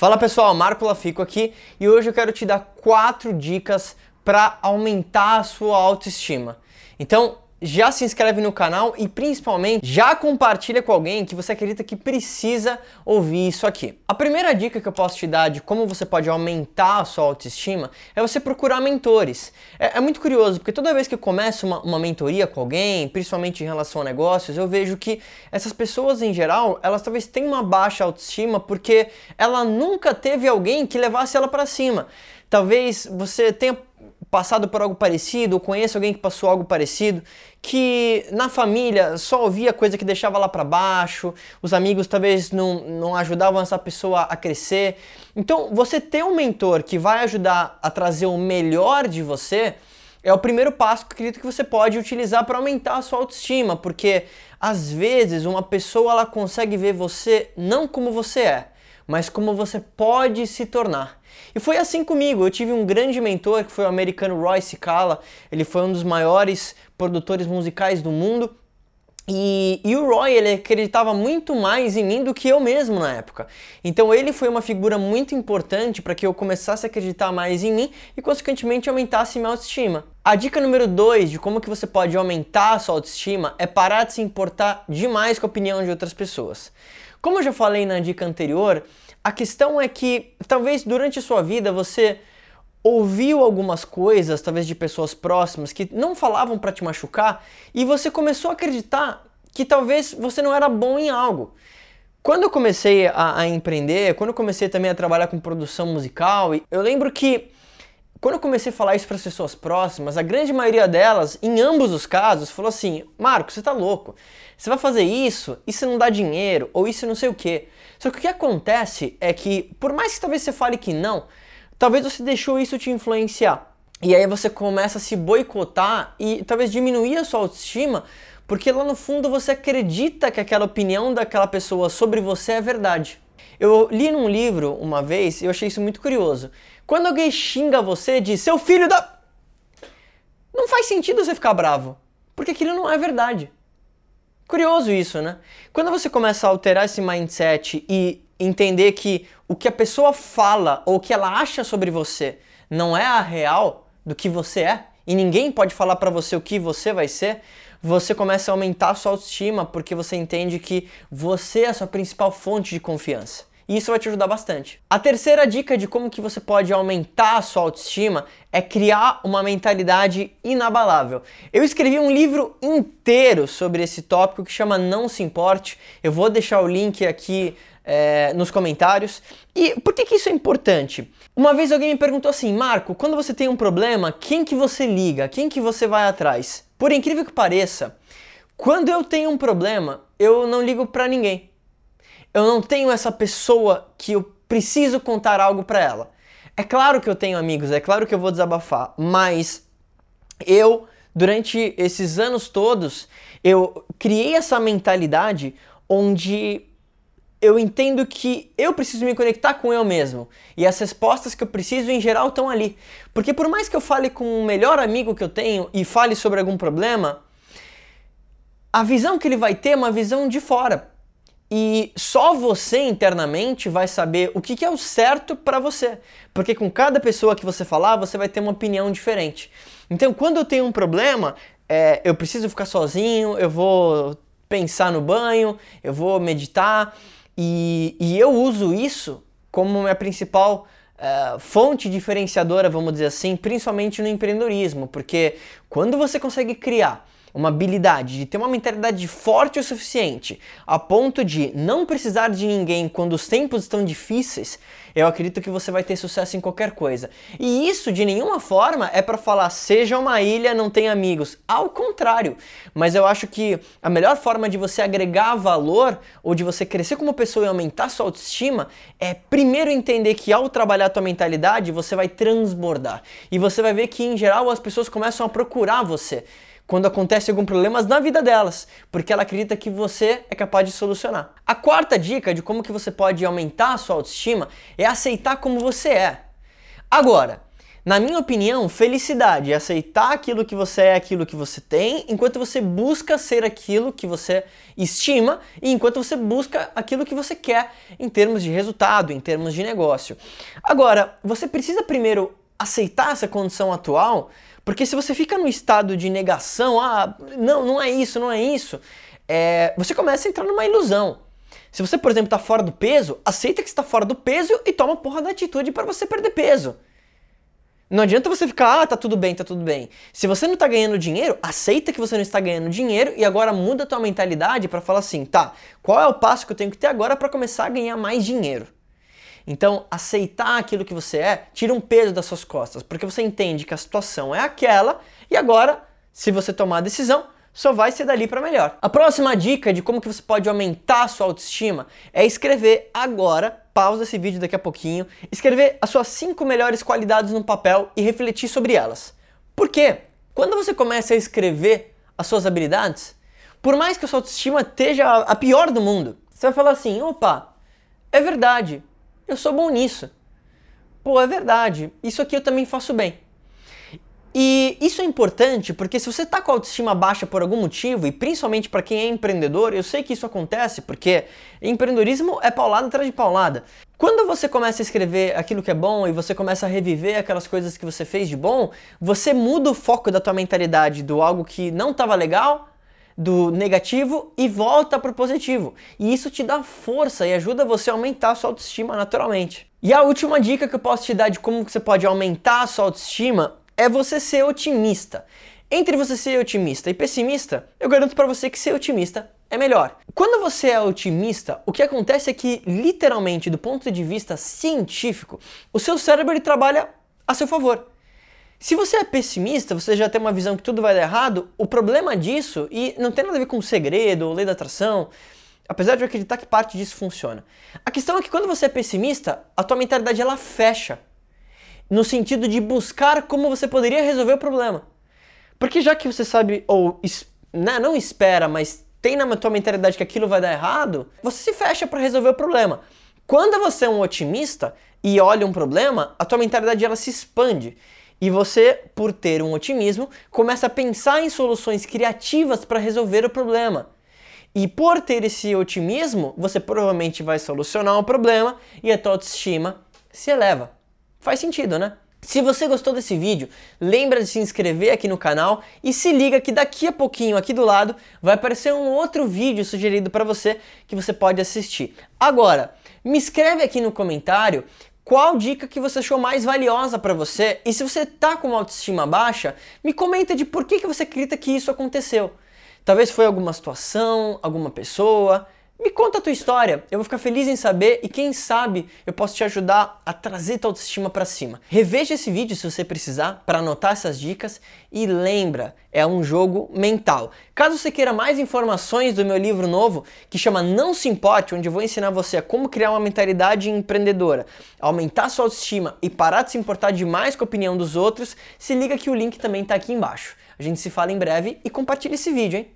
Fala pessoal, Marco Lafico aqui e hoje eu quero te dar quatro dicas para aumentar a sua autoestima. Então, já se inscreve no canal e principalmente já compartilha com alguém que você acredita que precisa ouvir isso aqui. A primeira dica que eu posso te dar de como você pode aumentar a sua autoestima é você procurar mentores. É, é muito curioso, porque toda vez que eu começo uma, uma, mentoria com alguém, principalmente em relação a negócios, eu vejo que essas pessoas em geral, elas talvez tenham uma baixa autoestima porque ela nunca teve alguém que levasse ela para cima. Talvez você tenha passado por algo parecido, ou conheça alguém que passou algo parecido, que na família só ouvia coisa que deixava lá para baixo, os amigos talvez não, não ajudavam essa pessoa a crescer. Então, você ter um mentor que vai ajudar a trazer o melhor de você é o primeiro passo que eu acredito que você pode utilizar para aumentar a sua autoestima, porque às vezes uma pessoa ela consegue ver você não como você é, mas como você pode se tornar. E foi assim comigo. Eu tive um grande mentor que foi o americano Roy Cicala. Ele foi um dos maiores produtores musicais do mundo. E, e, o Roy ele acreditava muito mais em mim do que eu mesmo na época. Então ele foi uma figura muito importante para que eu começasse a acreditar mais em mim e consequentemente aumentasse minha autoestima. A dica número 2 de como que você pode aumentar a sua autoestima é parar de se importar demais com a opinião de outras pessoas. Como eu já falei na dica anterior, a questão é que talvez durante sua vida você ouviu algumas coisas, talvez de pessoas próximas, que não falavam para te machucar e você começou a acreditar que talvez você não era bom em algo. Quando eu comecei a, a empreender, quando eu comecei também a trabalhar com produção musical, eu lembro que quando eu comecei a falar isso para as pessoas próximas, a grande maioria delas, em ambos os casos, falou assim: Marco, você tá louco. Você vai fazer isso, isso não dá dinheiro, ou isso não sei o quê. Só que o que acontece é que, por mais que talvez você fale que não, talvez você deixou isso te influenciar. E aí você começa a se boicotar e talvez diminuir a sua autoestima, porque lá no fundo você acredita que aquela opinião daquela pessoa sobre você é verdade. Eu li num livro uma vez e eu achei isso muito curioso. Quando alguém xinga você, diz seu filho da. Não faz sentido você ficar bravo, porque aquilo não é verdade. Curioso isso, né? Quando você começa a alterar esse mindset e entender que o que a pessoa fala ou o que ela acha sobre você não é a real do que você é, e ninguém pode falar para você o que você vai ser, você começa a aumentar a sua autoestima porque você entende que você é a sua principal fonte de confiança. E isso vai te ajudar bastante. A terceira dica de como que você pode aumentar a sua autoestima é criar uma mentalidade inabalável. Eu escrevi um livro inteiro sobre esse tópico que chama Não Se Importe. Eu vou deixar o link aqui é, nos comentários. E por que, que isso é importante? Uma vez alguém me perguntou assim, Marco, quando você tem um problema, quem que você liga? Quem que você vai atrás? Por incrível que pareça, quando eu tenho um problema, eu não ligo para ninguém eu não tenho essa pessoa que eu preciso contar algo para ela. É claro que eu tenho amigos, é claro que eu vou desabafar, mas eu, durante esses anos todos, eu criei essa mentalidade onde eu entendo que eu preciso me conectar com eu mesmo. E as respostas que eu preciso, em geral, estão ali. Porque por mais que eu fale com o melhor amigo que eu tenho e fale sobre algum problema, a visão que ele vai ter é uma visão de fora. E só você internamente vai saber o que, que é o certo para você. Porque com cada pessoa que você falar, você vai ter uma opinião diferente. Então, quando eu tenho um problema, é, eu preciso ficar sozinho, eu vou pensar no banho, eu vou meditar. E, e eu uso isso como minha principal uh, fonte diferenciadora, vamos dizer assim, principalmente no empreendedorismo. Porque quando você consegue criar uma habilidade de ter uma mentalidade forte o suficiente a ponto de não precisar de ninguém quando os tempos estão difíceis, eu acredito que você vai ter sucesso em qualquer coisa. E isso de nenhuma forma é para falar seja uma ilha, não tem amigos. Ao contrário. Mas eu acho que a melhor forma de você agregar valor ou de você crescer como pessoa e aumentar sua autoestima é primeiro entender que ao trabalhar a tua mentalidade, você vai transbordar. E você vai ver que em geral as pessoas começam a procurar você quando acontece algum problema na vida delas, porque ela acredita que você é capaz de solucionar. A quarta dica de como que você pode aumentar a sua autoestima é aceitar como você é. Agora, Na minha opinião, felicidade é aceitar aquilo que você é, aquilo que você tem, enquanto você busca ser aquilo que você estima e enquanto você busca aquilo que você quer em termos de resultado, em termos de negócio. Agora, você precisa primeiro aceitar essa condição atual, porque se você fica no estado de negação, ah, não, não é isso, não é isso, é, você começa a entrar numa ilusão. Se você, por exemplo, está fora do peso, aceita que está fora do peso e toma porra da atitude para você perder peso. Não adianta você ficar, ah, tá tudo bem, tá tudo bem. Se você não tá ganhando dinheiro, aceita que você não está ganhando dinheiro e agora muda a tua mentalidade para falar assim, tá, qual é o passo que eu tenho que ter agora para começar a ganhar mais dinheiro? Então, aceitar aquilo que você é tira um peso das suas costas, porque você entende que a situação é aquela e agora, se você tomar a decisão, só vai ser dali para melhor. A próxima dica de como que você pode aumentar a sua autoestima é escrever agora, pausa esse vídeo daqui a pouquinho, escrever as suas cinco melhores qualidades no papel e refletir sobre elas. Por quê? Quando você começa a escrever as suas habilidades, por mais que a sua autoestima esteja a pior do mundo, você vai falar assim: opa, é verdade, eu sou bom nisso. Pô, é verdade, isso aqui eu também faço bem. E isso é importante porque se você está com a autoestima baixa por algum motivo, e principalmente para quem é empreendedor, eu sei que isso acontece porque empreendedorismo é paulada atrás de paulada. Quando você começa a escrever aquilo que é bom e você começa a reviver aquelas coisas que você fez de bom, você muda o foco da tua mentalidade do algo que não estava legal, do negativo e volta para o positivo. E isso te dá força e ajuda você a aumentar a sua autoestima naturalmente. E a última dica que eu posso te dar de como você pode aumentar a sua autoestima é você ser otimista. Entre você ser otimista e pessimista, eu garanto para você que ser otimista é melhor. Quando você é otimista, o que acontece é que, literalmente, do ponto de vista científico, o seu cérebro ele trabalha a seu favor. Se você é pessimista, você já tem uma visão que tudo vai dar errado, o problema disso, e não tem nada a ver com segredo ou lei da atração, apesar de eu acreditar que parte disso funciona. A questão é que quando você é pessimista, a tua mentalidade ela fecha no sentido de buscar como você poderia resolver o problema. Porque já que você sabe, ou né, não espera, mas tem na tua mentalidade que aquilo vai dar errado, você se fecha para resolver o problema. Quando você é um otimista e olha um problema, a tua mentalidade ela se expande. E você, por ter um otimismo, começa a pensar em soluções criativas para resolver o problema. E por ter esse otimismo, você provavelmente vai solucionar o problema e a tua autoestima se eleva. Faz sentido, né? Se você gostou desse vídeo, lembra de se inscrever aqui no canal e se liga que daqui a pouquinho aqui do lado vai aparecer um outro vídeo sugerido para você que você pode assistir. Agora, me escreve aqui no comentário qual dica que você achou mais valiosa para você e se você tá com uma autoestima baixa, me comenta de por que, que você acredita que isso aconteceu. Talvez foi alguma situação, alguma pessoa, me conta a tua história, eu vou ficar feliz em saber e quem sabe eu posso te ajudar a trazer tua autoestima para cima. Reveja esse vídeo se você precisar para anotar essas dicas e lembra, é um jogo mental. Caso você queira mais informações do meu livro novo que chama Não se importe, onde eu vou ensinar você a como criar uma mentalidade empreendedora, aumentar sua autoestima e parar de se importar demais com a opinião dos outros, se liga que o link também está aqui embaixo. A gente se fala em breve e compartilha esse vídeo, hein?